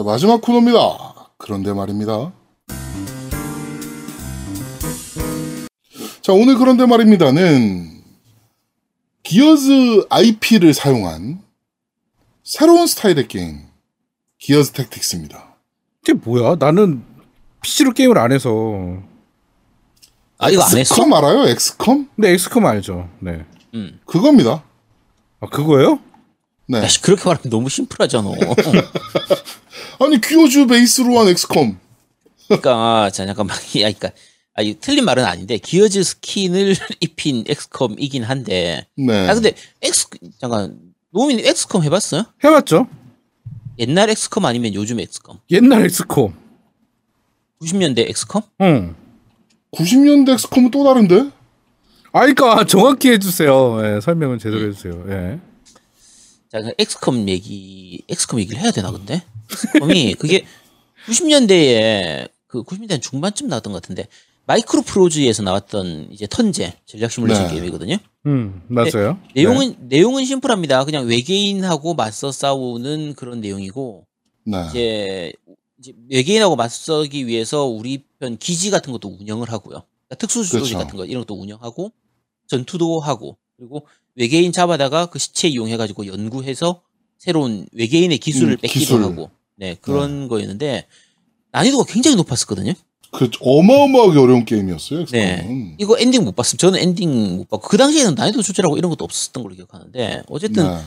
자, 마지막 코너입니다. 그런데 말입니다. 자, 오늘 그런데 말입니다는 Gears IP를 사용한 새로운 스타일의 게임, Gears Tactics입니다. 이게 뭐야? 나는 PC로 게임을 안 해서. 아 이거 안 했어? XCOM 알아요? XCOM? 근데 XCOM 알죠. 네. 음. 그겁니다. 아 그거예요? 네. 야, 씨, 그렇게 말하면 너무 심플하잖아. 아니, Gears 베이스로 한 XCOM. 그러니까 자 잠깐만, 야, 그러니까 아, 이 틀린 말은 아닌데 Gears 스킨을 입힌 XCOM이긴 한데. 네. 아 근데 X 잠깐 노민 XCOM 해봤어요? 해봤죠. 옛날 XCOM 아니면 요즘 XCOM? 옛날 XCOM. 90년대 XCOM? 응. 90년대 XCOM은 또 다른데? 아, 그러니까 정확히 해주세요. 예, 설명은 제대로 해주세요. 예. 자, 그 엑스컴 얘기, 엑스컴 얘기를 해야 되나 근데? 엑스컴이 그게 90년대에 그 90년대 중반쯤 나왔던 것 같은데 마이크로 프로즈에서 나왔던 이제 턴제 전략 시뮬레이션 네. 게임이거든요. 음, 맞아요. 내용은 내용은 심플합니다. 그냥 외계인하고 맞서 싸우는 그런 내용이고 네. 이제, 이제 외계인하고 맞서기 위해서 우리 편 기지 같은 것도 운영을 하고요. 그러니까 특수 조직 그렇죠. 같은 거 이런 것도 운영하고 전투도 하고 그리고 외계인 잡아다가 그 시체 이용해 가지고 연구해서 새로운 외계인의 기술을 음, 뺏기도 기술. 하고 네 그런 거였는데 난이도가 굉장히 높았었거든요. 그 어마어마하게 어려운 게임이었어요. 네. 이거 엔딩 못 봤음. 저는 엔딩 못 봤고 그 당시에는 난이도 조절하고 이런 것도 없었던 걸로 기억하는데 어쨌든 네.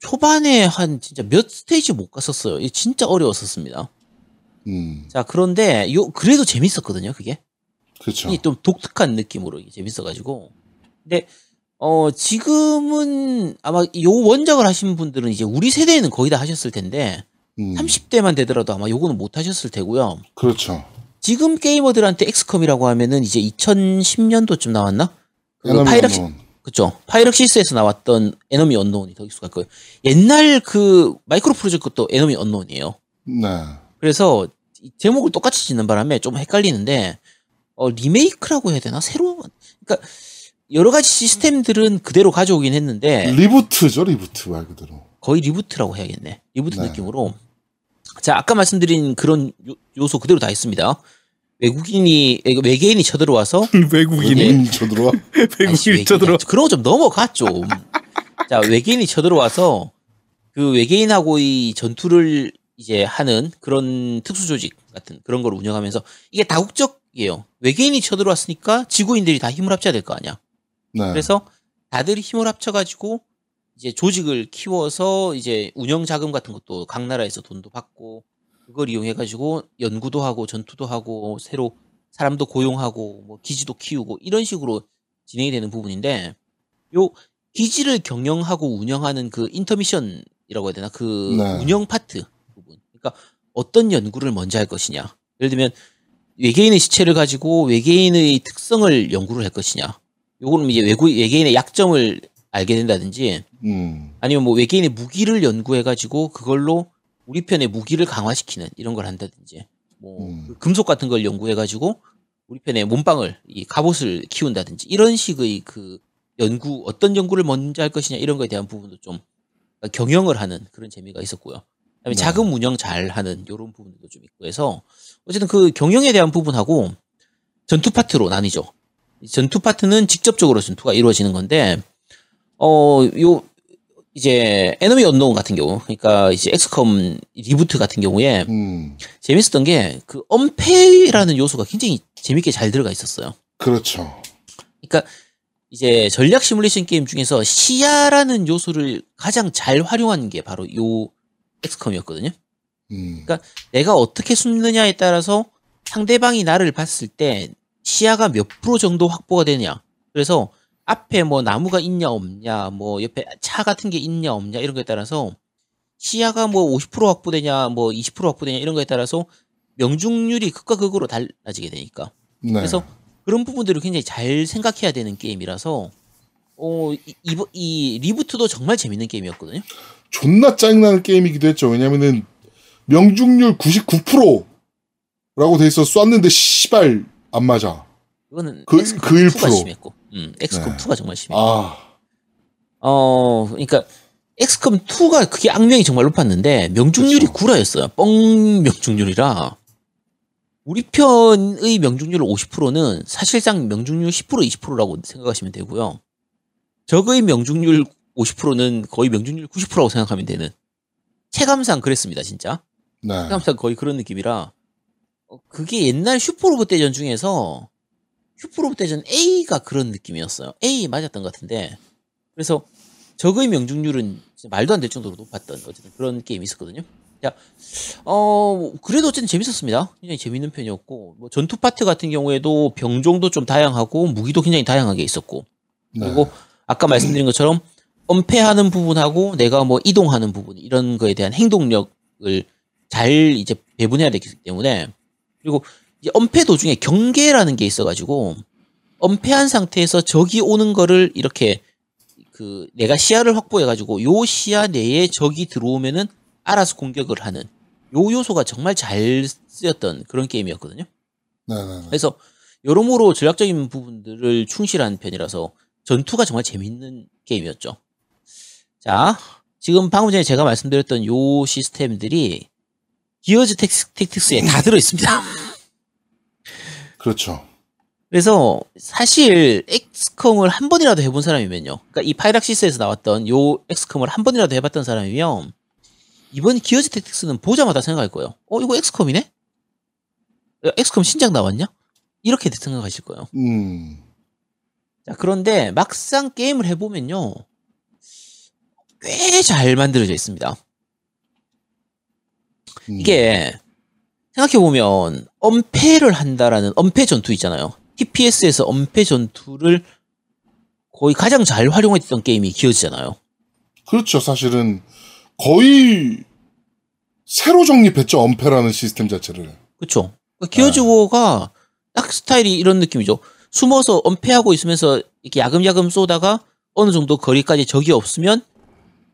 초반에 한 진짜 몇 스테이지 못 갔었어요. 진짜 어려웠었습니다. 음. 자 그런데 요 그래도 재밌었거든요. 그게 그렇죠. 이좀 독특한 느낌으로 재밌어가지고 근데 어 지금은 아마 요 원작을 하신 분들은 이제 우리 세대에는 거의 다 하셨을 텐데 음. 30대만 되더라도 아마 요거는 못 하셨을 테고요. 그렇죠. 지금 게이머들한테 엑스컴이라고 하면은 이제 2010년도쯤 나왔나? 그 파이락시스. 그쵸. 파이락시스에서 나왔던 에너미 언노운이 더 익숙할 거예요. 옛날 그 마이크로 프로즈 것도 에너미 언노운이에요. 네. 그래서 이 제목을 똑같이 짓는 바람에 좀 헷갈리는데 어 리메이크라고 해야 되나? 새로 그러니까 여러 가지 시스템들은 그대로 가져오긴 했는데 reboot죠, reboot 말 그대로. 거의 reboot라고 해야겠네. reboot 네. 느낌으로. 자, 아까 말씀드린 그런 요, 요소 그대로 다 있습니다. 외국인이 이거 외계인이 쳐들어와서 외국인이 음, 저 들어와. 아이씨, 외국인이 쳐들어. 그런 거 좀 넘어가 좀. 자, 외계인이 쳐들어와서 그 외계인하고 이 전투를 이제 하는 그런 특수 조직 같은 그런 걸 운영하면서 이게 다국적이에요. 외계인이 쳐들어왔으니까 지구인들이 다 힘을 합쳐야 될 거 아니야. 네. 그래서 다들 힘을 합쳐가지고 이제 조직을 키워서 이제 운영 자금 같은 것도 각 나라에서 돈도 받고 그걸 이용해 가지고 연구도 하고 전투도 하고 새로 사람도 고용하고 뭐 기지도 키우고 이런 식으로 진행이 되는 부분인데 요 기지를 경영하고 운영하는 그 인터미션이라고 해야 되나? 그 네. 운영 파트 부분. 그러니까 어떤 연구를 먼저 할 것이냐? 예를 들면 외계인의 시체를 가지고 외계인의 특성을 연구를 할 것이냐? 요거는 이제 외국 외계인의 약점을 알게 된다든지 음. 아니면 뭐 외계인의 무기를 연구해 가지고 그걸로 우리 편의 무기를 강화시키는 이런 걸 한다든지 뭐 음. 그 금속 같은 걸 연구해 가지고 우리 편의 몸빵을 이 갑옷을 키운다든지 이런 식의 그 연구 어떤 연구를 먼저 할 것이냐 이런 거에 대한 부분도 좀 경영을 하는 그런 재미가 있었고요. 그다음에 네. 자금 운영 잘 하는 이런 부분도 좀 있고 해서 어쨌든 그 경영에 대한 부분하고 전투 파트로 나뉘죠. 이 전투 파트는 직접적으로 전투가 이루어지는 건데 어 요 이제 에너미 언노운 같은 경우 그러니까 이제 엑스컴 reboot 같은 경우에 음. 재밌었던 게 그 엄폐라는 요소가 굉장히 재밌게 잘 들어가 있었어요. 그렇죠. 그러니까 이제 전략 시뮬레이션 게임 중에서 시야라는 요소를 가장 잘 활용한 게 바로 요 엑스컴이었거든요. 음. 그러니까 내가 어떻게 숨느냐에 따라서 상대방이 나를 봤을 때 시야가 몇 프로 정도 확보가 되냐. 그래서 앞에 뭐 나무가 있냐 없냐, 뭐 옆에 차 같은 게 있냐 없냐 이런 거에 따라서 시야가 뭐 50% 확보되냐, 뭐 20% 확보되냐 이런 거에 따라서 명중률이 극과 극으로 달라지게 되니까. 네. 그래서 그런 부분들을 굉장히 잘 생각해야 되는 게임이라서 어, 이, 이, 이 리부트도 정말 재밌는 게임이었거든요. 존나 짜증나는 게임이기도 했죠. 왜냐면은 명중률 99%라고 돼 있어 쐈는데 씨발 안 맞아. 이거는 그- 그 1%. 2가 심했고, 음, 엑스컴 네. 2가 정말 심해. 아, 어, 그러니까 엑스컴 2가 그게 악명이 정말 높았는데 명중률이 그쵸. 구라였어요. 뻥 명중률이라 우리 편의 명중률 50%는 사실상 명중률 10% 20%라고 생각하시면 되고요. 적의 명중률 50%는 거의 명중률 90%라고 생각하면 되는 체감상 그랬습니다, 진짜. 네. 체감상 거의 그런 느낌이라 어, 그게 옛날 슈퍼로봇 대전 중에서 슈퍼로봇 대전 A가 그런 느낌이었어요. A 맞았던 것 같은데 그래서 적의 명중률은 말도 안 될 정도로 높았던 어쨌든 그런 게임이 있었거든요. 자, 어 그래도 어쨌든 재밌었습니다. 굉장히 재밌는 편이었고 뭐 전투 파트 같은 경우에도 병종도 좀 다양하고 무기도 굉장히 다양하게 있었고 네. 그리고 아까 말씀드린 것처럼 엄폐하는 부분하고 내가 뭐 이동하는 부분 이런 거에 대한 행동력을 잘 이제 배분해야 되기 때문에 그리고 엄폐 도중에 경계라는 게 있어가지고 엄폐한 상태에서 적이 오는 거를 이렇게 그 내가 시야를 확보해가지고 요 시야 내에 적이 들어오면은 알아서 공격을 하는 요 요소가 정말 잘 쓰였던 그런 게임이었거든요. 네, 네, 네. 그래서 여러모로 전략적인 부분들을 충실한 편이라서 전투가 정말 재밌는 게임이었죠. 자, 지금 방금 전에 제가 말씀드렸던 요 시스템들이 기어즈 택스, 택틱스에 다 들어있습니다. 그렇죠. 그래서 사실 엑스컴을 한 번이라도 해본 사람이면요. 그러니까 이 파이락시스에서 나왔던 요 엑스컴을 한 번이라도 해봤던 사람이면 이번 기어즈 택틱스는 보자마자 생각할 거예요. 어 이거 엑스컴이네? 야, 엑스컴 신작 나왔냐? 이렇게 생각하실 거예요. 음. 자, 그런데 막상 게임을 해보면요. 꽤 잘 만들어져 있습니다. 음. 이게 생각해보면 엄폐를 한다라는 엄폐 전투 있잖아요. TPS에서 엄폐 전투를 거의 가장 잘 활용했던 게임이 기어지잖아요. 그렇죠. 사실은 거의 새로 정립했죠. 엄폐라는 시스템 자체를. 그러니까 기어즈 워가 딱 스타일이 이런 느낌이죠. 숨어서 엄폐하고 있으면서 이렇게 야금야금 쏘다가 어느 정도 거리까지 적이 없으면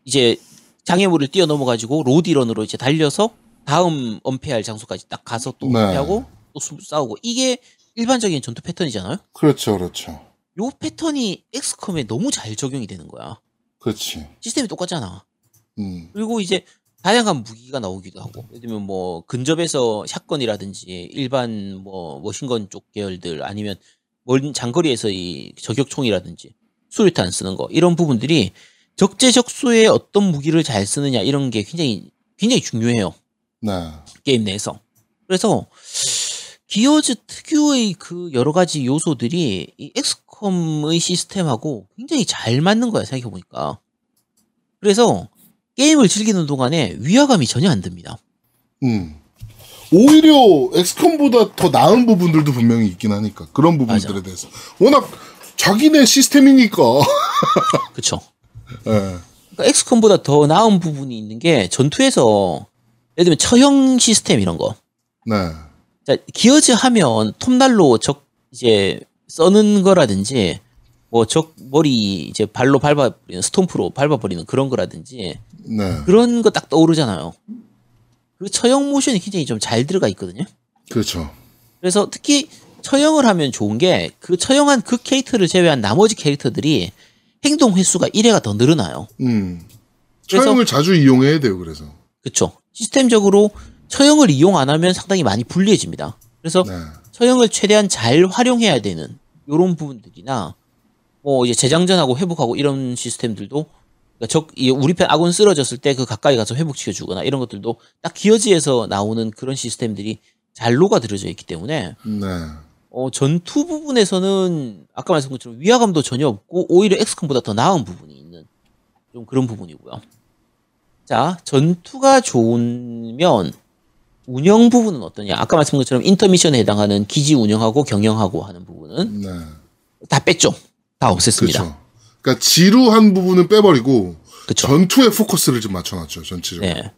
이제 장애물을 뛰어넘어 가지고 로디런으로 이제 달려서 다음 엄폐할 장소까지 딱 가서 또 네. 엄폐하고 또 숨- 싸우고 이게 일반적인 전투 패턴이잖아요. 그렇죠. 그렇죠. 요 패턴이 엑스컴에 너무 잘 적용이 되는 거야. 그렇지. 시스템이 똑같잖아. 음. 그리고 이제 다양한 무기가 나오기도 하고 예를 들면 뭐 근접에서 샷건이라든지 일반 뭐 머신건 쪽 계열들 아니면 멀 장거리에서 이 저격총이라든지 수류탄 쓰는 거 이런 부분들이 적재적소에 어떤 무기를 잘 쓰느냐 이런 게 굉장히 굉장히 중요해요 네. 게임 내에서 그래서 기어즈 특유의 그 여러 가지 요소들이 이 엑스컴의 시스템하고 굉장히 잘 맞는 거야 생각해 보니까 그래서 게임을 즐기는 동안에 위화감이 전혀 안 듭니다. 음. 오히려 엑스컴보다 더 나은 부분들도 분명히 있긴 하니까 그런 부분들에 맞아. 대해서 워낙 자기네 시스템이니까. 그쵸? 예. 그러니까 엑스컴보다 더 나은 부분이 있는 게 전투에서 예를 들면 처형 시스템 이런 거. 네. 자, 기어즈 하면 톱날로 적 이제 써는 거라든지 뭐 적 머리 이제 발로 밟아 버리는 스톰프로 밟아 버리는 그런 거라든지 네. 그런 거 딱 떠오르잖아요. 그 처형 모션이 굉장히 좀 잘 들어가 있거든요. 그렇죠. 그래서 특히 처형을 하면 좋은 게 그 처형한 그 캐릭터를 제외한 나머지 캐릭터들이 행동 횟수가 1회가 더 늘어나요. 음. 그래서- 처형을 자주 이용해야 돼요. 그래서. 그쵸. 시스템적으로 처형을 이용 안 하면 상당히 많이 불리해집니다. 그래서 네. 처형을 최대한 잘 활용해야 되는 이런 부분들이나 뭐 이제 재장전하고 회복하고 이런 시스템들도 그러니까 적이 우리 편 아군 쓰러졌을 때 그 가까이 가서 회복시켜 주거나 이런 것들도 딱 기어지에서 나오는 그런 시스템들이 잘 녹아들어져 있기 때문에 네. 어, 전투 부분에서는 아까 말씀드린 것처럼 위화감도 전혀 없고 오히려 엑스컴보다 더 나은 부분이 있는 좀 그런 부분이고요. 자, 전투가 좋으면 운영 부분은 어떠냐? 아까 말씀드린 것처럼 intermission에 해당하는 기지 운영하고 경영하고 하는 부분은 네. 다 뺐죠. 다 없앴습니다. 그렇죠. 그러니까 지루한 부분은 빼버리고 그쵸. 전투에 포커스를 좀 맞춰놨죠. 전체적으로. 네.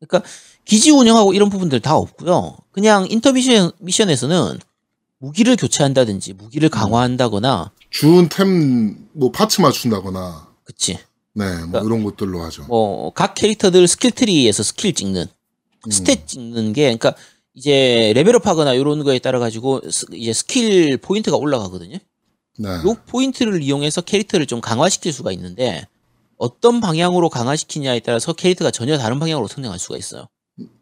그러니까 기지 운영하고 이런 부분들 다 없고요. 그냥 인터미션 미션에서는 무기를 교체한다든지 무기를 강화한다거나 주운 템 뭐 parts 맞춘다거나 그치. 네, 뭐 이런 것들로 하죠. 뭐 각 캐릭터들 skill tree에서 skill 찍는 stat 찍는 게 그러니까 이제 레벨업하거나 이런 거에 따라 가지고 스- 이제 skill point가 올라가거든요. 네. 요 포인트를 이용해서 캐릭터를 좀 강화시킬 수가 있는데 어떤 방향으로 강화시키냐에 따라서 캐릭터가 전혀 다른 방향으로 성장할 수가 있어요.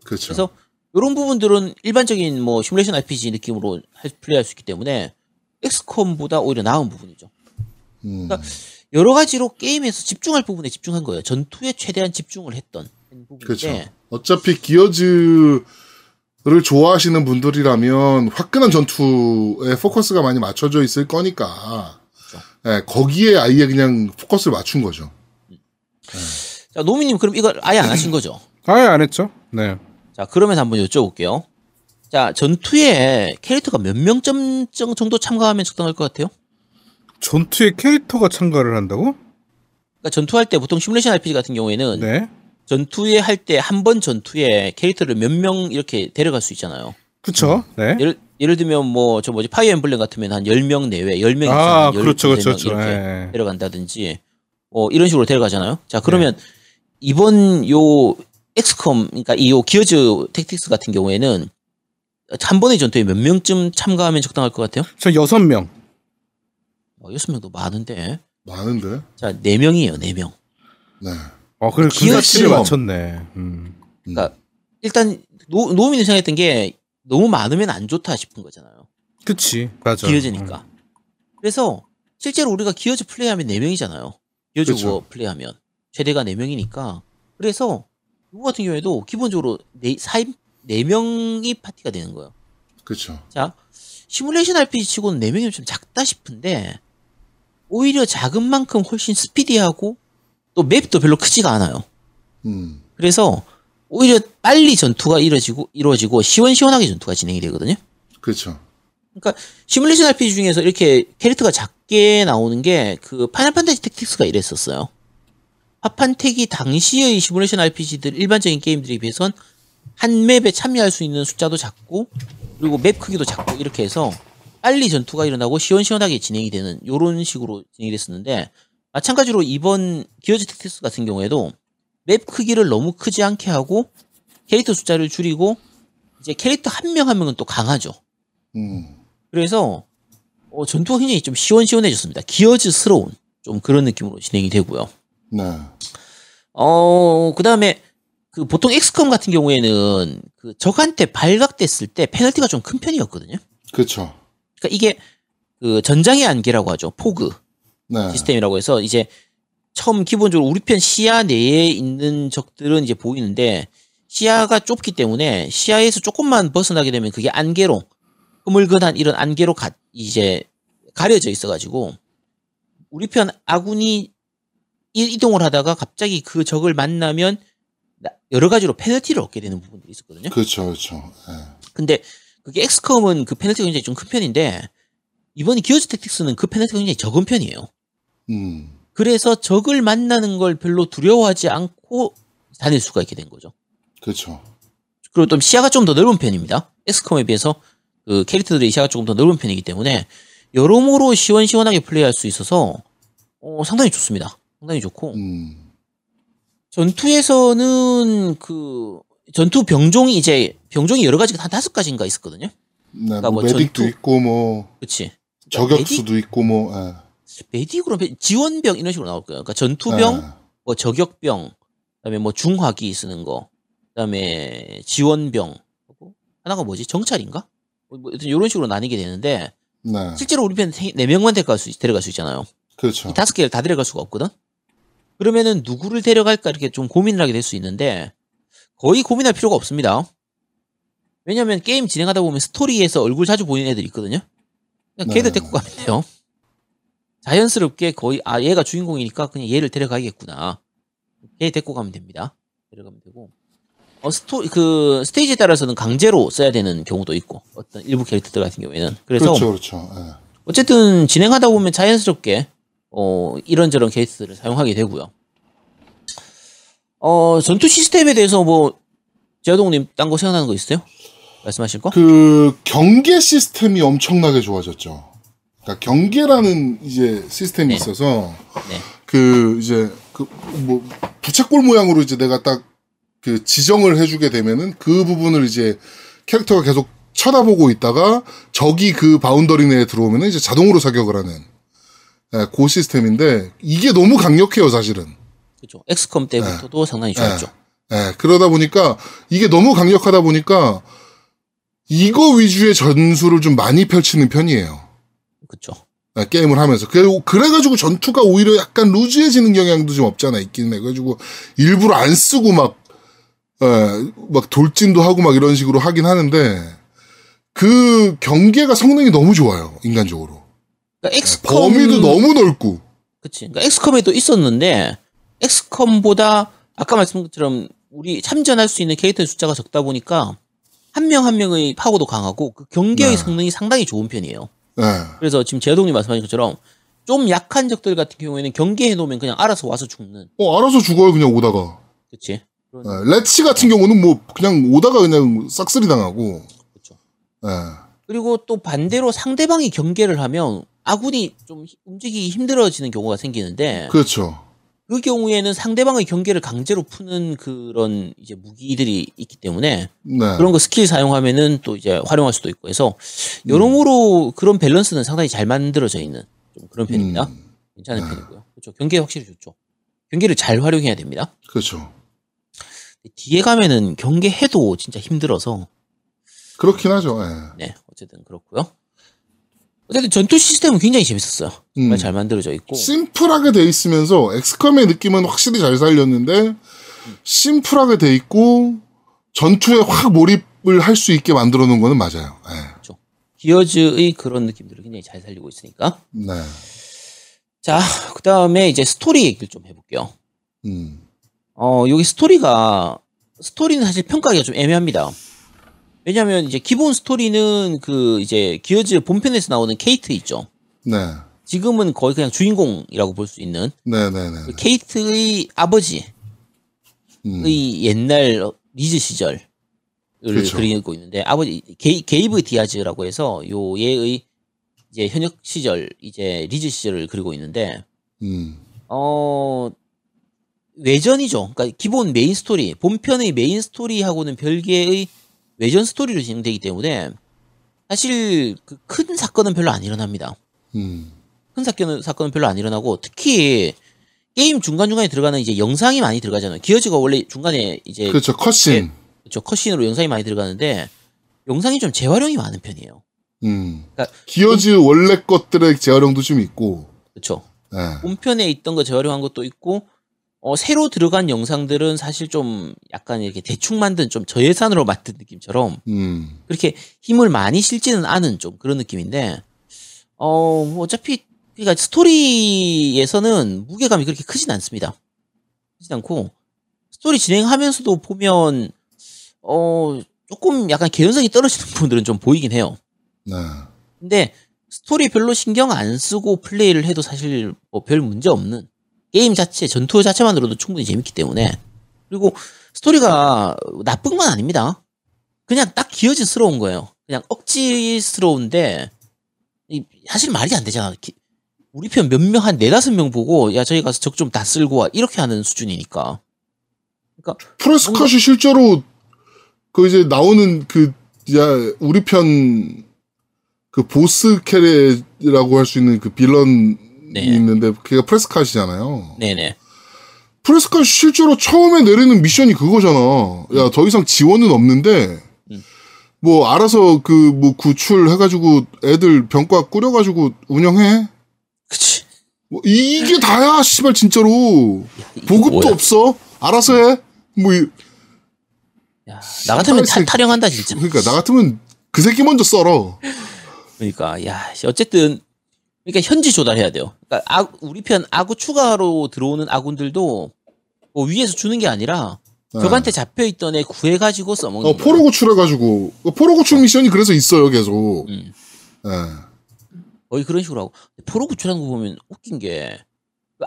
그렇죠. 그래서 이런 부분들은 일반적인 뭐 시뮬레이션 RPG 느낌으로 할- 플레이할 수 있기 때문에 엑스컴보다 오히려 나은 부분이죠. 음, 그러니까 여러 가지로 게임에서 집중할 부분에 집중한 거예요. 전투에 최대한 집중을 했던 부분인데 그렇죠. 어차피 기어즈를 좋아하시는 분들이라면 화끈한 전투에 포커스가 많이 맞춰져 있을 거니까 그렇죠. 예, 거기에 아예 그냥 포커스를 맞춘 거죠. 자 노미님 그럼 이걸 아예 안 하신 거죠? 아예 안 했죠. 네. 자 그러면 한번 여쭤볼게요. 자 전투에 캐릭터가 몇 명점 정도 참가하면 적당할 것 같아요? 전투에 캐릭터가 참가를 한다고? 그러니까 전투할 때 보통 시뮬레이션 RPG 같은 경우에는 네. 전투에 할 때 한 번 전투에 캐릭터를 몇 명 이렇게 데려갈 수 있잖아요. 그쵸. 네. 예를 예를 들면 뭐 저 뭐지 파이어 엠블렘 같으면 한 10명 내외, 10명 이상 아, 한 그렇죠, 12명 그렇죠, 그렇죠. 이렇게 예. 데려간다든지 뭐 이런 식으로 데려가잖아요. 자, 그러면 이번 요 엑스컴 그러니까 이 요 기어즈 택틱스 같은 경우에는 한 번의 전투에 몇 명쯤 참가하면 적당할 것 같아요? 저 여섯 명. 어, 여섯 명도 많은데. 많은데. 자, 네 명이에요, 네 명. 네. 어, 그래 기어 근사치를 시험. 맞췄네. 음. 그러니까 일단 노, 노미는 생각했던 게 너무 많으면 안 좋다 싶은 거잖아요. 그치. 맞아. 기어즈니까. 그래서 실제로 우리가 기어즈 플레이하면 4명이잖아요. 기어즈 그쵸. 워 플레이하면. 최대가 4명이니까. 그래서 이거 같은 경우에도 기본적으로 네, 4인, 4명이 파티가 되는 거예요. 그렇죠. 자, 시뮬레이션 RPG 치고는 4명이면 좀 작다 싶은데 오히려 작은 만큼 훨씬 스피디하고 또 맵도 별로 크지가 않아요. 음. 그래서 오히려 빨리 전투가 이루어지고 이루어지고 시원시원하게 전투가 진행이 되거든요. 그렇죠. 그러니까 시뮬레이션 RPG 중에서 이렇게 캐릭터가 작게 나오는 게 그 파이널 판타지 택틱스가 이랬었어요. 파판택이 당시의 시뮬레이션 RPG들 일반적인 게임들에 비해선 한 맵에 참여할 수 있는 숫자도 작고 그리고 맵 크기도 작고 이렇게 해서 빨리 전투가 일어나고 시원시원하게 진행이 되는 요런 식으로 진행이 됐었는데 마찬가지로 이번 기어즈 택틱스 같은 경우에도 맵 크기를 너무 크지 않게 하고 캐릭터 숫자를 줄이고 이제 캐릭터 한명한 명은 또 강하죠. 음. 그래서 어, 전투가 굉장히 좀 시원시원해졌습니다. 기어즈스러운 좀 그런 느낌으로 진행이 되고요. 네. 어, 그 다음에 그 보통 XCOM 같은 경우에는 그 적한테 발각됐을 때 페널티가 좀 큰 편이었거든요. 그렇죠. 그러니까 이게 그 전장의 안개라고 하죠. fog 네. 시스템이라고 해서 이제 처음 기본적으로 우리 편 시야 내에 있는 적들은 이제 보이는데 시야가 좁기 때문에 시야에서 조금만 벗어나게 되면 그게 안개로 흐물근한 이런 안개로 가, 이제 가려져 있어가지고 우리 편 아군이 이- 이동을 하다가 갑자기 그 적을 만나면 나- 여러 가지로 페널티를 얻게 되는 부분들이 있었거든요. 그렇죠. 그렇죠. 네. 근데 그게 XCOM은 그 페널티가 굉장히 좀 큰 편인데 이번에 Gears Tactics는 그 페널티가 굉장히 적은 편이에요. 음. 그래서 적을 만나는 걸 별로 두려워하지 않고 다닐 수가 있게 된 거죠. 그렇죠. 그리고 또 시야가 좀 더 넓은 편입니다. XCOM에 비해서 그 캐릭터들의 시야가 조금 더 넓은 편이기 때문에 여러모로 시원시원하게 플레이할 수 있어서 어, 상당히 좋습니다. 상당히 좋고 음. 전투에서는 그 전투 병종이 이제 병종이 여러 가지가 한 다섯 가지인가 있었거든요. 네. 그러니까 뭐 뭐 메딕도 전투- 있고 뭐 그렇지. 저격수도 있고 뭐. 예. 메딕으로 메- 지원병 이런 식으로 나올 거예요. 그러니까 전투병, 예. 뭐 저격병, 그다음에 뭐 중화기 쓰는 거, 그다음에 지원병, 하나가 뭐지 정찰인가? 뭐, 뭐 이런 식으로 나뉘게 되는데 네. 실제로 우리 편 네 명만 데려갈 수, 데려갈 수 있잖아요. 그렇죠. 이 다섯 개를 다 데려갈 수가 없거든. 그러면은 누구를 데려갈까 이렇게 좀 고민을 하게 될 수 있는데 거의 고민할 필요가 없습니다. 왜냐면 게임 진행하다 보면 스토리에서 얼굴 자주 보이는 애들 있거든요. 그냥 걔들 네. 데리고 가면 돼요. 자연스럽게 거의 아 얘가 주인공이니까 그냥 얘를 데려가야겠구나. 얘 데리고 가면 됩니다. 데려가면 되고. 어 스토 그 스테이지에 따라서는 강제로 써야 되는 경우도 있고 어떤 일부 캐릭터들 같은 경우에는 그래서 그렇죠. 그렇죠. 예. 어쨌든 진행하다 보면 자연스럽게 어 이런저런 케이스를 사용하게 되고요. 어 전투 시스템에 대해서 뭐 제아동님 딴 거 생각나는 거 있어요? 말씀하실 거? 그 경계 시스템이 엄청나게 좋아졌죠. 그러니까 경계라는 이제 시스템이 네. 있어서 네. 그 이제 그 뭐 부채꼴 모양으로 이제 내가 딱 그 지정을 해주게 되면은 그 부분을 이제 캐릭터가 계속 쳐다보고 있다가 적이 그 boundary 내에 들어오면은 이제 자동으로 사격을 하는 예, 그 시스템인데 이게 너무 강력해요 사실은. 그렇죠. XCOM 때부터도 상당히 좋았죠. 예, 그러다 보니까 이게 너무 강력하다 보니까 이거 위주의 전술을 좀 많이 펼치는 편이에요. 그렇죠. 예, 게임을 하면서. 그래, 그래가지고 전투가 오히려 약간 loose해지는 경향도 좀 없잖아, 있긴 해. 그래가지고 일부러 안 쓰고 막, 예, 막 돌진도 하고 막 이런 식으로 하긴 하는데 그 경계가 성능이 너무 좋아요, 인간적으로. 그러니까 예, XCOM 범위도 너무 넓고. 그치. 그러니까 XCOM에도 있었는데 XCOM보다 아까 말씀드린 것처럼 우리 참전할 수 있는 캐릭터의 숫자가 적다 보니까 한 명한 명의 파워도 강하고 그 경계의 네. 성능이 상당히 좋은 편이에요. 예. 그래서 지금 제동님 말씀하신 것처럼 좀 약한 적들 같은 경우에는 경계해 놓으면 그냥 알아서 와서 죽는. 어, 알아서 죽어요, 그냥 오다가. 그런- 예, Wretch 같은 경우는 뭐 그냥 오다가 그냥 싹쓸이 당하고. 그쵸. 예. 그리고 또 반대로 상대방이 경계를 하면 아군이 좀 히- 움직이기 힘들어지는 경우가 생기는데 그렇죠. 그 경우에는 상대방의 경계를 강제로 푸는 그런 이제 무기들이 있기 때문에 네. 그런 거 스킬 사용하면은 또 이제 활용할 수도 있고 해서 여러모로 그런 밸런스는 상당히 잘 만들어져 있는 좀 그런 편입니다. 음, 괜찮은 네. 편이고요. 그렇죠. 경계 확실히 좋죠. 경계를 잘 활용해야 됩니다. 그렇죠. 뒤에 가면은 경계해도 진짜 힘들어서 그렇긴 하죠. 예. 네 어쨌든 그렇고요. 어쨌든 전투 시스템은 굉장히 재밌었어요. 정말 음. 잘 만들어져 있고 심플하게 돼 있으면서 엑스컴의 느낌은 확실히 잘 살렸는데 심플하게 돼 있고 전투에 확 몰입을 할 수 있게 만들어 놓은 거는 맞아요. 예. 기어즈의 그런 느낌들을 굉장히 잘 살리고 있으니까 네. 자 그 다음에 이제 스토리 얘기를 좀 해볼게요. 음. 어, 여기 스토리가, 스토리는 사실 평가하기가 좀 애매합니다. 왜냐면 이제 기본 스토리는 그 이제 기어즈 본편에서 나오는 케이트 있죠. 네. 지금은 거의 그냥 주인공이라고 볼 수 있는 네, 네, 네. 그 케이트의 아버지의 음. 옛날 리즈 시절을 그렇죠. 그리고 있는데 아버지 게이, 게이브 디아즈라고 해서 요 얘의 이제 현역 시절 이제 리즈 시절을 그리고 있는데 음. 어 외전이죠. 그러니까 기본 메인 스토리, 본편의 메인 스토리하고는 별개의 외전 스토리로 진행되기 때문에 사실 그 큰 사건은 별로 안 일어납니다. 음. 큰 사건은 사건은 별로 안 일어나고 특히 게임 중간 중간에 들어가는 이제 영상이 많이 들어가잖아요. 기어즈가 원래 중간에 이제 그렇죠. 컷신. 그렇죠. 컷신으로 영상이 많이 들어가는데 영상이 좀 재활용이 많은 편이에요. 음. 그러니까 기어즈 원래 것들의 재활용도 좀 있고. 그렇죠. 예. 본편에 있던 거 재활용한 것도 있고 어, 새로 들어간 영상들은 사실 좀 약간 이렇게 대충 만든 좀 저예산으로 만든 느낌처럼 음. 그렇게 힘을 많이 실지는 않은 좀 그런 느낌인데 어 뭐 어차피 그러니까 스토리에서는 무게감이 그렇게 크진 않습니다. 크진 않고 스토리 진행하면서도 보면 어 조금 약간 개연성이 떨어지는 부분들은 좀 보이긴 해요. 네. 근데 스토리 별로 신경 안 쓰고 플레이를 해도 사실 뭐 별 문제 없는 게임 자체 전투 자체만으로도 충분히 재밌기 때문에 그리고 스토리가 나쁜 건 아닙니다. 그냥 딱 Gears스러운 거예요. 그냥 억지스러운데 이 사실 말이 안 되잖아. 기- 우리 편 몇 명 한 네다섯 명 보고 야 저기 가서 적 좀 다 쓸고 와 이렇게 하는 수준이니까. 그러니까 Prescott이 실제로 그 이제 나오는 그 야 우리 편 그 보스 캐라고 할 수 있는 그 villain이 네. 있는데 걔가 Prescott이잖아요. 네네 Prescott 실제로 처음에 내리는 미션이 그거잖아. 야 더 이상 지원은 없는데 음. 뭐 알아서 그 뭐 구출해가지고 애들 병과 꾸려가지고 운영해. 그치. 뭐 이- 이게 다야 씨발 진짜로 이게 보급도 뭐야. 없어. 알아서 해. 뭐 이- 야, 나 같으면 타, 타령한다 진짜. 그러니까 나 같으면 그 새끼 먼저 썰어. 그러니까 야 씨, 어쨌든 그러니까 현지 조달해야 돼요. 그러니까 아, 우리 편 아구 추가로 들어오는 아군들도 뭐 위에서 주는 게 아니라 네. 적한테 잡혀 있던 애 구해 가지고 써먹는 어. 포로 구출해 가지고 어, 포로 구출 미션이 그래서 있어요 계속. 음, 예. 거의 그런 식으로 하고 포로 구출하는 거 보면 웃긴 게 그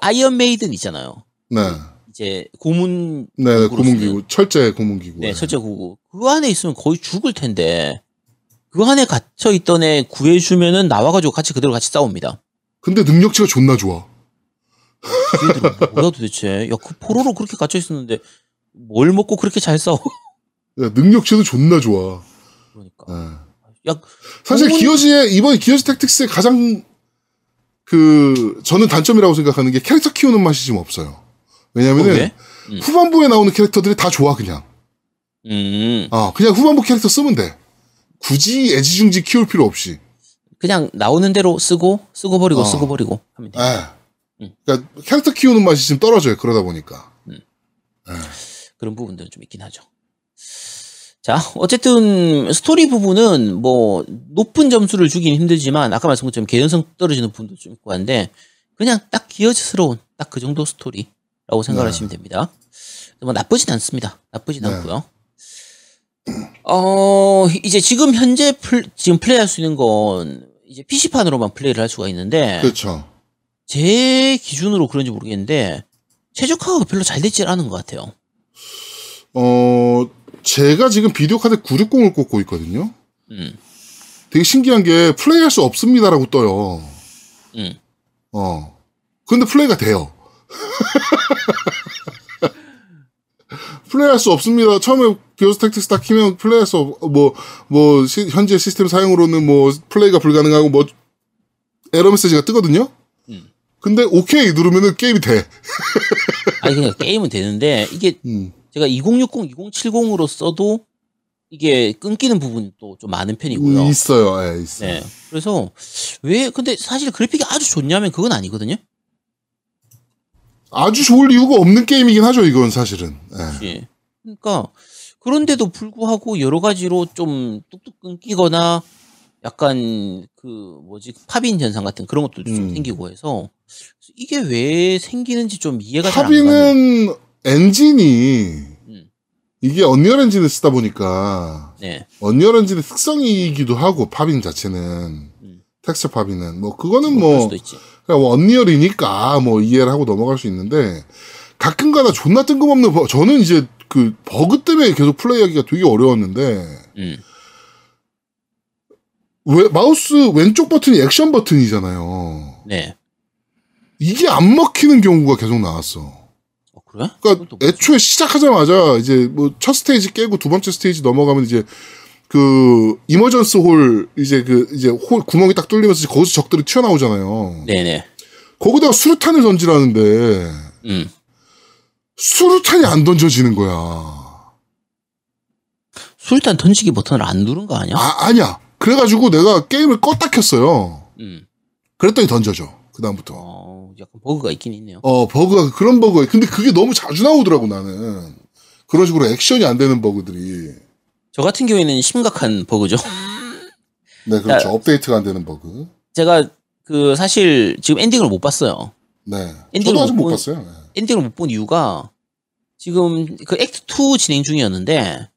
iron maiden 있잖아요. 네. 이제 고문 네, 기구로 고문 기구, 쓰는- 철제 고문 기구. 네, 철제 기구. 그 안에 있으면 거의 죽을 텐데 그 안에 갇혀 있던 애 구해주면은 나와가지고 같이 그대로 같이 싸웁니다. 근데 능력치가 존나 좋아. 얘들은 뭐야 도대체? 야 그 포로로 그렇게 갇혀 있었는데 뭘 먹고 그렇게 잘 싸워? 야, 능력치도 존나 좋아. 그러니까. 예. 야 사실 고문- 기어지의 이번 기어지 택틱스의 가장 그 저는 단점이라고 생각하는 게 캐릭터 키우는 맛이 좀 없어요. 왜냐면은 어, 왜? 음. 후반부에 나오는 캐릭터들이 다 좋아 그냥. 음, 어, 그냥 후반부 캐릭터 쓰면 돼. 굳이 애지중지 키울 필요 없이. 그냥 나오는 대로 쓰고 쓰고 버리고 어. 쓰고 버리고 하면 돼. 예. 음. 그러니까 캐릭터 키우는 맛이 지금 떨어져요. 그러다 보니까. 그런 부분들은 좀 있긴 하죠. 자, 어쨌든 스토리 부분은 뭐 높은 점수를 주긴 힘들지만 아까 말씀한 것처럼 개연성 떨어지는 부분도 좀 있고 한데 그냥 딱 기어스러운 딱 그 정도 스토리라고 생각하시면 됩니다. 뭐 나쁘진 않습니다. 나쁘진 네. 않고요. 어 이제 지금 현재 플, 지금 플레이할 수 있는 건 이제 PC판으로만 플레이를 할 수가 있는데 그렇죠. 제 기준으로 그런지 모르겠는데 최적화가 별로 잘 되질 않은 것 같아요. 어, 제가 지금 비디오 카드 960을 꽂고 있거든요. 음, 되게 신기한 게 플레이할 수 없습니다라고 떠요. 음. 어. 근데 플레이가 돼요. 플레이할 수 없습니다. 처음에 Gears Tactics 딱 키면 플레이할 수 없, 뭐, 뭐, 시- 현재 시스템 사양으로는 뭐, 플레이가 불가능하고 뭐, 에러 메시지가 뜨거든요? 음. 근데 오케이 누르면은 게임이 돼. 아니 그냥 게임은 되는데 이게 음. 제가 2060, 2070으로 써도 이게 끊기는 부분이 또 좀 많은 편이고요. 있어요. 예, 있어요. 네. 그래서 왜 근데 사실 그래픽이 아주 좋냐면 그건 아니거든요. 아주 좋을 이유가 없는 게임이긴 하죠, 이건 사실은. 예. 예. 그러니까 그런데도 불구하고 여러 가지로 좀 뚝뚝 끊기거나 약간 그 뭐지 pop-in 현상 같은 그런 것도 좀 음. 생기고 해서 이게 왜 생기는지 좀 이해가 잘 안 가는. 팝인은 엔진이 음. 이게 Unreal 엔진을 쓰다 보니까 네. Unreal 엔진의 특성이기도 하고 pop-in 자체는 음. 텍스처 pop-in은 뭐 그거는 뭐 그럴 뭐뭐 Unreal이니까 뭐 이해를 하고 넘어갈 수 있는데 가끔가다 존나 뜬금없는 버, 저는 이제 그 버그 때문에 계속 플레이하기가 되게 어려웠는데 음. 왜 마우스 왼쪽 버튼이 액션 버튼이잖아요. 네. 이게 안 먹히는 경우가 계속 나왔어. 어, 그래? 그러니까? 애초에 시작하자마자 이제 뭐 첫 스테이지 깨고 두 번째 스테이지 넘어가면 이제 그 emergence hole 이제 그 이제 hole 구멍이 딱 뚫리면서 거기서 적들이 튀어나오잖아요. 네네. 거기다가 수류탄을 던지라는데 음. 수류탄이 안 던져지는 거야. 수류탄 던지기 버튼을 안 누른 거 아니야? 아 아니야. 그래가지고 내가 게임을 껐다 켰어요. 음. 그랬더니 던져져. 그 다음부터. 어, 약간 버그가 있긴 있네요. 어 버그가 그런 버그. 근데 그게 너무 자주 나오더라고 나는. 그런 식으로 액션이 안 되는 버그들이. 저 같은 경우에는 심각한 버그죠. 네 그렇죠. 야. 업데이트가 안 되는 버그. 제가 그 사실 지금 엔딩을 못 봤어요. 네. 엔딩을 저도 아직 못못 본- 봤어요. 네. 엔딩을 못 본 이유가 지금 그 act 2 진행 중이었는데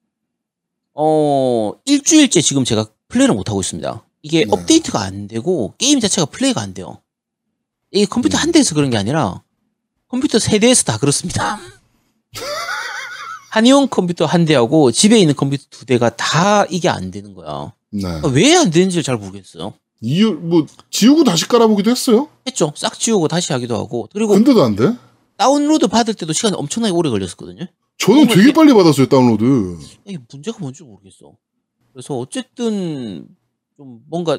어 일주일째 지금 제가 플레이를 못 하고 있습니다. 이게 네. 업데이트가 안 되고 게임 자체가 플레이가 안 돼요. 이게 컴퓨터 음. 한 대에서 그런 게 아니라 컴퓨터 세 대에서 다 그렇습니다. 한의원 컴퓨터 한 대하고 집에 있는 컴퓨터 두 대가 다 이게 안 되는 거야. 네. 왜 안 되는지를 잘 모르겠어요. 이유 뭐 지우고 다시 깔아보기도 했어요. 했죠. 싹 지우고 다시 하기도 하고 그리고 근데도 안 돼? 다운로드 받을 때도 시간이 엄청나게 오래 걸렸었거든요. 저는 되게 빨리 받았어요 다운로드. 이게 문제가 뭔지 모르겠어. 그래서 어쨌든 좀 뭔가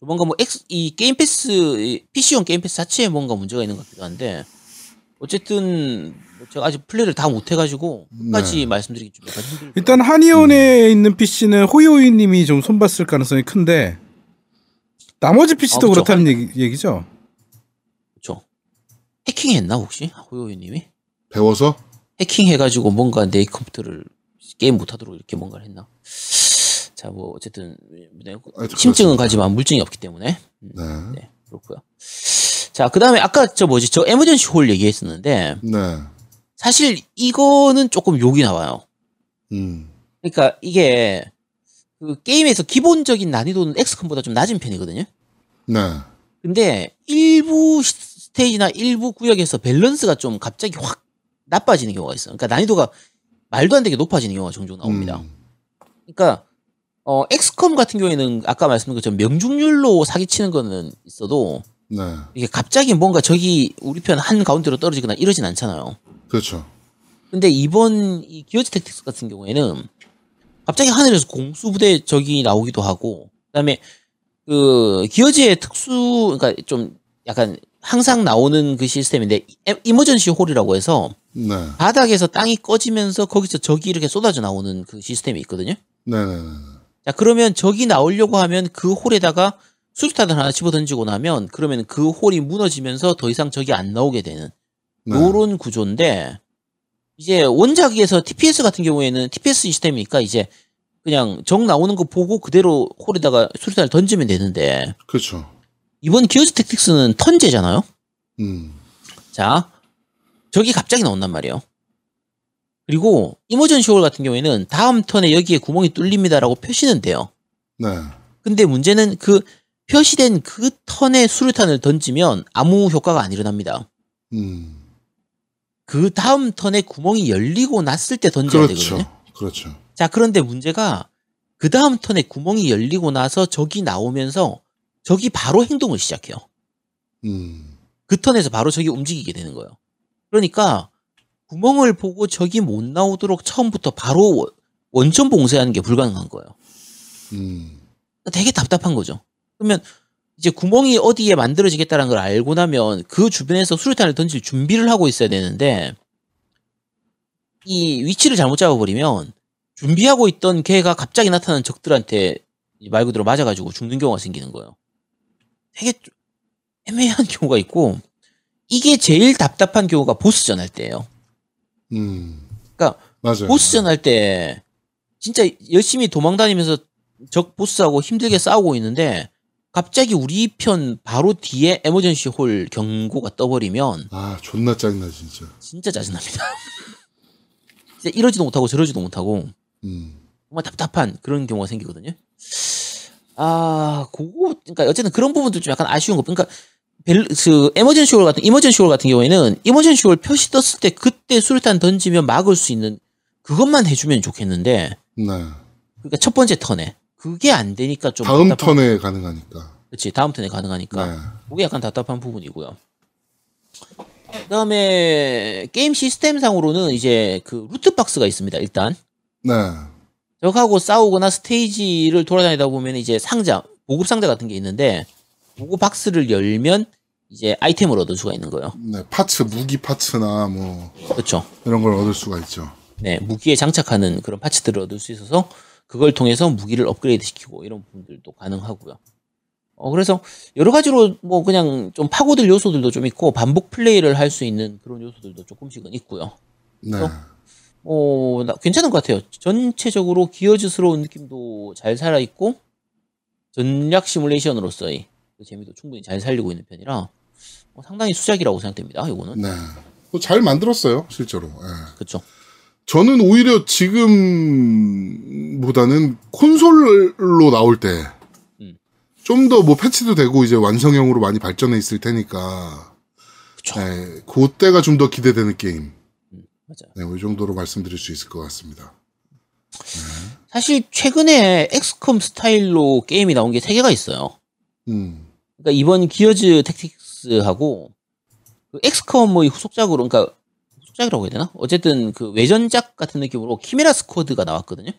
좀 뭔가 뭐 X 이 Game Pass 이 PC용 Game Pass 자체에 뭔가 문제가 있는 것 같기도 한데 어쨌든 뭐 제가 아직 플레이를 다 못 해가지고 끝까지 네. 말씀드리기 좀 약간 힘들고 일단 한의원에 있는 PC는 호요이님이 좀 손봤을 가능성이 큰데 나머지 PC도 아, 그쵸. 그렇다는 얘기, 얘기죠. 그렇죠. 해킹했나 혹시 호요이님이 배워서 해킹해가지고 뭔가 내 컴퓨터를 게임 못하도록 이렇게 뭔가를 했나? 자 뭐 어쨌든 네, 하여튼 심증은 그렇습니다. 가지만 물증이 없기 때문에 음, 네. 네 그렇고요. 자 그 다음에 아까 저 뭐지 저 에머전시 홀 얘기했었는데 네. 사실 이거는 조금 욕이 나와요. 음. 그러니까 이게 그 게임에서 기본적인 난이도는 XCOM보다 좀 낮은 편이거든요. 네. 근데 일부 스테이지나 일부 구역에서 밸런스가 좀 갑자기 확 나빠지는 경우가 있어요. 그러니까 난이도가 말도 안 되게 높아지는 경우가 종종 나옵니다. 음. 그러니까 어 XCOM 같은 경우에는 아까 말씀드린 것처럼 명중률로 사기치는 거는 있어도 네. 이게 갑자기 뭔가 저기 우리 편 한 가운데로 떨어지거나 이러진 않잖아요. 그렇죠. 근데 이번 이 기어즈 택틱스 같은 경우에는 갑자기 하늘에서 공수부대 적이 나오기도 하고 그다음에 그 기어즈의 특수 그러니까 좀 약간 항상 나오는 그 시스템인데 이- 이머전시 홀이라고 해서 네. 바닥에서 땅이 꺼지면서 거기서 적이 이렇게 쏟아져 나오는 그 시스템이 있거든요. 네네네. 자, 그러면 적이 나오려고 하면 그 홀에다가 수류탄을 하나 집어 던지고 나면 그러면 그 홀이 무너지면서 더 이상 적이 안 나오게 되는 네. 요런 구조인데 이제 원작에서 TPS 같은 경우에는 TPS 시스템이니까 이제 그냥 적 나오는 거 보고 그대로 홀에다가 수류탄을 던지면 되는데 그렇죠. 이번 기어즈 택틱스는 턴제잖아요. 음. 자, 적이 갑자기 나온단 말이에요. 그리고 이머전시 홀 같은 경우에는 다음 턴에 여기에 구멍이 뚫립니다라고 표시는 돼요. 네. 근데 문제는 그 표시된 그 턴에 수류탄을 던지면 아무 효과가 안 일어납니다. 음. 그 다음 턴에 구멍이 열리고 났을 때 던져야 그렇죠. 되거든요. 그렇죠. 자, 그런데 문제가 그 다음 턴에 구멍이 열리고 나서 적이 나오면서 적이 바로 행동을 시작해요. 음. 그 턴에서 바로 적이 움직이게 되는 거예요. 그러니까 구멍을 보고 적이 못 나오도록 처음부터 바로 원- 원천 봉쇄하는 게 불가능한 거예요. 음. 되게 답답한 거죠. 그러면 이제 구멍이 어디에 만들어지겠다는 걸 알고 나면 그 주변에서 수류탄을 던질 준비를 하고 있어야 되는데 이 위치를 잘못 잡아버리면 준비하고 있던 걔가 갑자기 나타난 적들한테 말 그대로 맞아가지고 죽는 경우가 생기는 거예요. 되게 좀 애매한 경우가 있고 이게 제일 답답한 경우가 보스전 할 때예요. 음. 그러니까 맞아요. 보스전 할 때 진짜 열심히 도망다니면서 적 보스하고 힘들게 싸우고 있는데 갑자기 우리 편 바로 뒤에 emergency hole 경고가 떠버리면 아, 존나 짜증나, 진짜. 진짜 짜증납니다. 진짜 이러지도 못하고 저러지도 못하고 음. 정말 답답한 그런 경우가 생기거든요. 아, 그거 그러니까 어쨌든 그런 부분도 좀 약간 아쉬운 거. 그러니까 벨, 그 emergency hole 같은 emergency hole 같은 경우에는 emergency hole 표시 떴을 때 그때 수류탄 던지면 막을 수 있는 그것만 해주면 좋겠는데 네. 그러니까 첫 번째 턴에 그게 안 되니까 좀 다음 답답한- 턴에 가능하니까. 그렇지 다음 턴에 가능하니까 네. 그게 약간 답답한 부분이고요. 그다음에 게임 시스템상으로는 이제 그 루트 박스가 있습니다. 일단 네. 적하고 싸우거나 스테이지를 돌아다니다 보면 이제 상자 보급 상자 같은 게 있는데 보급 박스를 열면 이제 아이템을 얻을 수가 있는 거예요. 네. 파츠, 무기 파츠나 뭐, 그렇죠. 이런 걸 얻을 수가 있죠. 네, 무기에 장착하는 그런 파츠들을 얻을 수 있어서 그걸 통해서 무기를 업그레이드 시키고 이런 부분들도 가능하고요. 어, 그래서 여러 가지로 뭐 그냥 좀 파고들 요소들도 좀 있고 반복 플레이를 할 수 있는 그런 요소들도 조금씩은 있고요. 네. 어, 나- 괜찮은 것 같아요. 전체적으로 기어즈스러운 느낌도 잘 살아있고 전략 시뮬레이션으로서의 그 재미도 충분히 잘 살리고 있는 편이라 어, 상당히 수작이라고 생각됩니다. 이거는 네. 뭐잘 만들었어요, 실제로. 예. 그렇죠. 저는 오히려 지금보다는 콘솔로 나올 때, 음. 좀더 뭐 패치도 되고 이제 완성형으로 많이 발전해 있을 테니까, 그렇죠. 네, 그때가 좀 더 기대되는 게임. 맞아요. 네, 이 정도로 말씀드릴 수 있을 것 같습니다. 사실 최근에 XCOM 스타일로 게임이 나온 게 세 개가 있어요. 음, 그러니까 이번 Gears Tactics하고 그 XCOM의 후속작으로 그러니까 후속작이라고 해야 되나? 어쨌든 그 외전작 같은 느낌으로 Chimera Squad가 나왔거든요.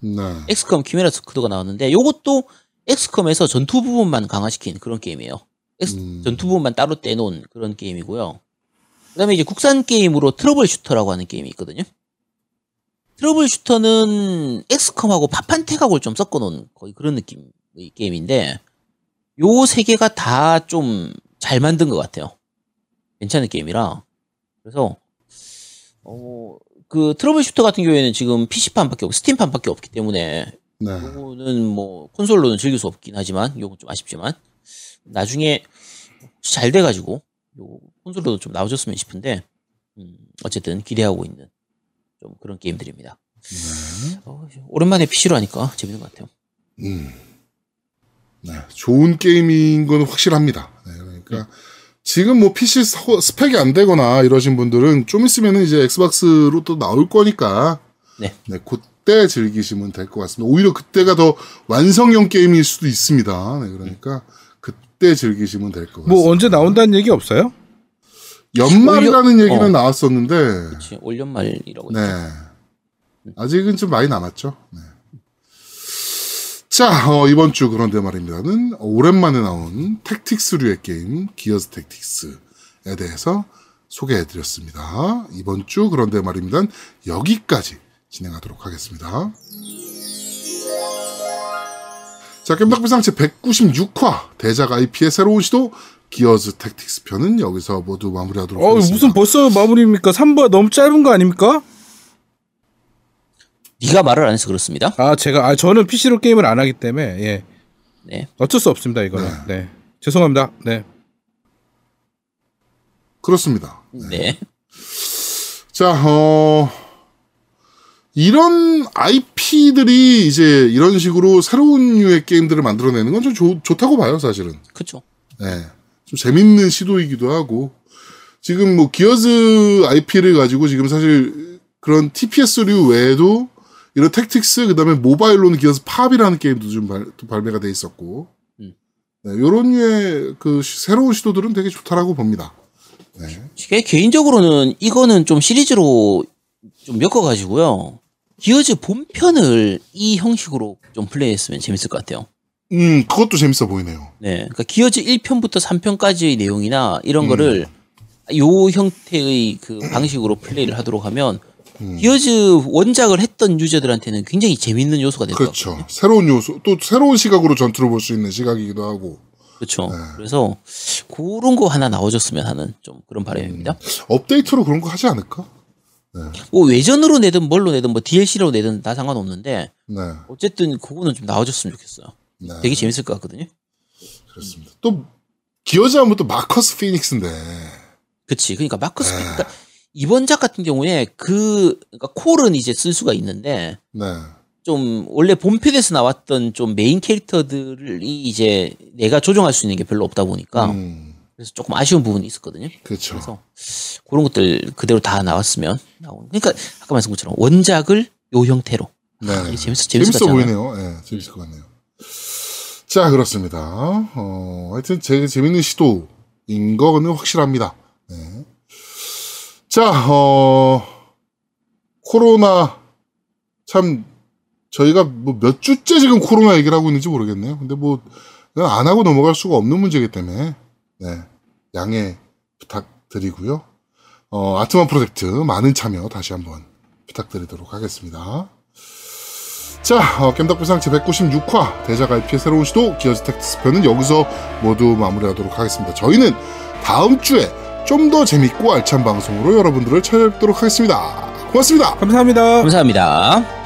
네. XCOM Chimera Squad가 나왔는데 요것도 XCOM에서 전투 부분만 강화시킨 그런 게임이에요. 엑스- 음. 전투 부분만 따로 떼놓은 그런 게임이고요. 그다음에 이제 국산 게임으로 Troubleshooter라고 하는 게임이 있거든요. Troubleshooter는 XCOM하고 파판택하고를 좀 섞어놓은 거의 그런 느낌의 게임인데 요 세 개가 다 좀 잘 만든 것 같아요. 괜찮은 게임이라 그래서 어, 그 Troubleshooter 같은 경우에는 지금 PC판밖에 없고 Steam판밖에 없기 때문에 네. 요거는 뭐 콘솔로는 즐길 수 없긴 하지만 요건 좀 아쉽지만 나중에 잘 돼가지고 요 콘솔로도 좀 나와줬으면 싶은데 음, 어쨌든 기대하고 있는 좀 그런 게임들입니다. 네. 어, 오랜만에 PC로 하니까 재밌는 것 같아요. 음. 네. 좋은 게임인 건 확실합니다. 네, 그러니까, 지금 뭐 PC 서- 스펙이 안 되거나 이러신 분들은 좀 있으면은 이제 엑스박스로 또 나올 거니까, 네. 네, 그때 즐기시면 될 것 같습니다. 오히려 그때가 더 완성형 게임일 수도 있습니다. 네, 그러니까 그때 즐기시면 될 것 같습니다. 뭐 언제 나온다는 얘기 없어요? 연말이라는 올려- 얘기는 어. 나왔었는데, 그치 올 연말이라고 네. 했죠. 아직은 좀 많이 남았죠. 네. 자, 어, 이번 주 그런데 말입니다는 오랜만에 나온 택틱스류의 게임 기어스 택틱스에 대해서 소개해드렸습니다. 이번 주 그런데 말입니다는 여기까지 진행하도록 하겠습니다. 자, 겜덕비상체 196화 대작 IP의 새로운 시도 기어즈 택틱스 편은 여기서 모두 마무리하도록 어 하겠습니다. 무슨 벌써 마무리입니까? 3부 너무 짧은 거 아닙니까? 네가 말을 안 해서 그렇습니다. 아 제가 아 저는 PC로 게임을 안 하기 때문에 예 네. 어쩔 수 없습니다 이거는 네, 죄송합니다 네 그렇습니다. 네. 자, 어, 이런 IP들이 이제 이런 식으로 새로운 류의 게임들을 만들어내는 건 좀 좋다고 봐요, 사실은. 그렇죠. 네. 좀 재밌는 시도이기도 하고. 지금 뭐 기어즈 IP를 가지고 지금 사실 그런 TPS류 외에도 이런 택틱스, 그 다음에 모바일로는 기어즈 팝이라는 게임도 좀 발, 또 발매가 돼 있었고. 음. 네, 요런 류의 그 시- 새로운 시도들은 되게 좋다라고 봅니다. 네. 제 개인적으로는 이거는 좀 시리즈로 좀 엮어가지고요. 기어즈 본편을 이 형식으로 좀 플레이했으면 재밌을 것 같아요. 음, 그것도 재밌어 보이네요. 네. 그러니까 기어즈 1편부터 3편까지의 내용이나 이런 음. 거를 요 형태의 그 방식으로 플레이를 하도록 하면 음. 기어즈 원작을 했던 유저들한테는 굉장히 재밌는 요소가 될것 같아요. 그렇죠. 새로운 요소, 또 새로운 시각으로 전투를 볼 수 있는 시각이기도 하고. 그렇죠. 네. 그래서 그런 거 하나 나와줬으면 하는 좀 그런 바람입니다. 업데이트로 그런 거 하지 않을까? 뭐 외전으로 내든 뭘로 내든 뭐 DLC로 내든 다 상관없는데 네. 어쨌든 그거는 좀 나와줬으면 좋겠어요. 네. 되게 재밌을 것 같거든요. 그렇습니다. 또, 기어즈 하면 또 마커스 피닉스인데. 그치. 그러니까 마커스 네. 그러니까 이번 작 같은 경우에 그 그러니까 콜은 이제 쓸 수가 있는데 네. 좀 원래 본편에서 나왔던 좀 메인 캐릭터들이 이제 내가 조정할 수 있는 게 별로 없다 보니까 음, 그래서 조금 아쉬운 부분이 있었거든요. 그렇죠. 그래서 그런 것들 그대로 다 나왔으면 나오는. 그러니까 아까 말씀한 것처럼 원작을 요 형태로 네. 이게 재밌어 재밌어 것 같잖아요. 보이네요. 네, 재밌을 것 같네요. 자, 그렇습니다. 어, 하여튼 되게 재밌는 시도인 거는 확실합니다. 네. 자, 어, 코로나, 참, 저희가 뭐 몇 주째 지금 코로나 얘기를 하고 있는지 모르겠네요. 근데 뭐, 안 하고 넘어갈 수가 없는 문제이기 때문에, 네. 양해 부탁드리고요. 어, 아트만 프로젝트 많은 참여 다시 한번 부탁드리도록 하겠습니다. 자, 어, 겜덕비상 제196화 대작 IP의 새로운 시도 기어즈 택티스 편은 여기서 모두 마무리하도록 하겠습니다. 저희는 다음 주에 좀 더 재밌고 알찬 방송으로 여러분들을 찾아뵙도록 하겠습니다. 고맙습니다. 감사합니다. 감사합니다.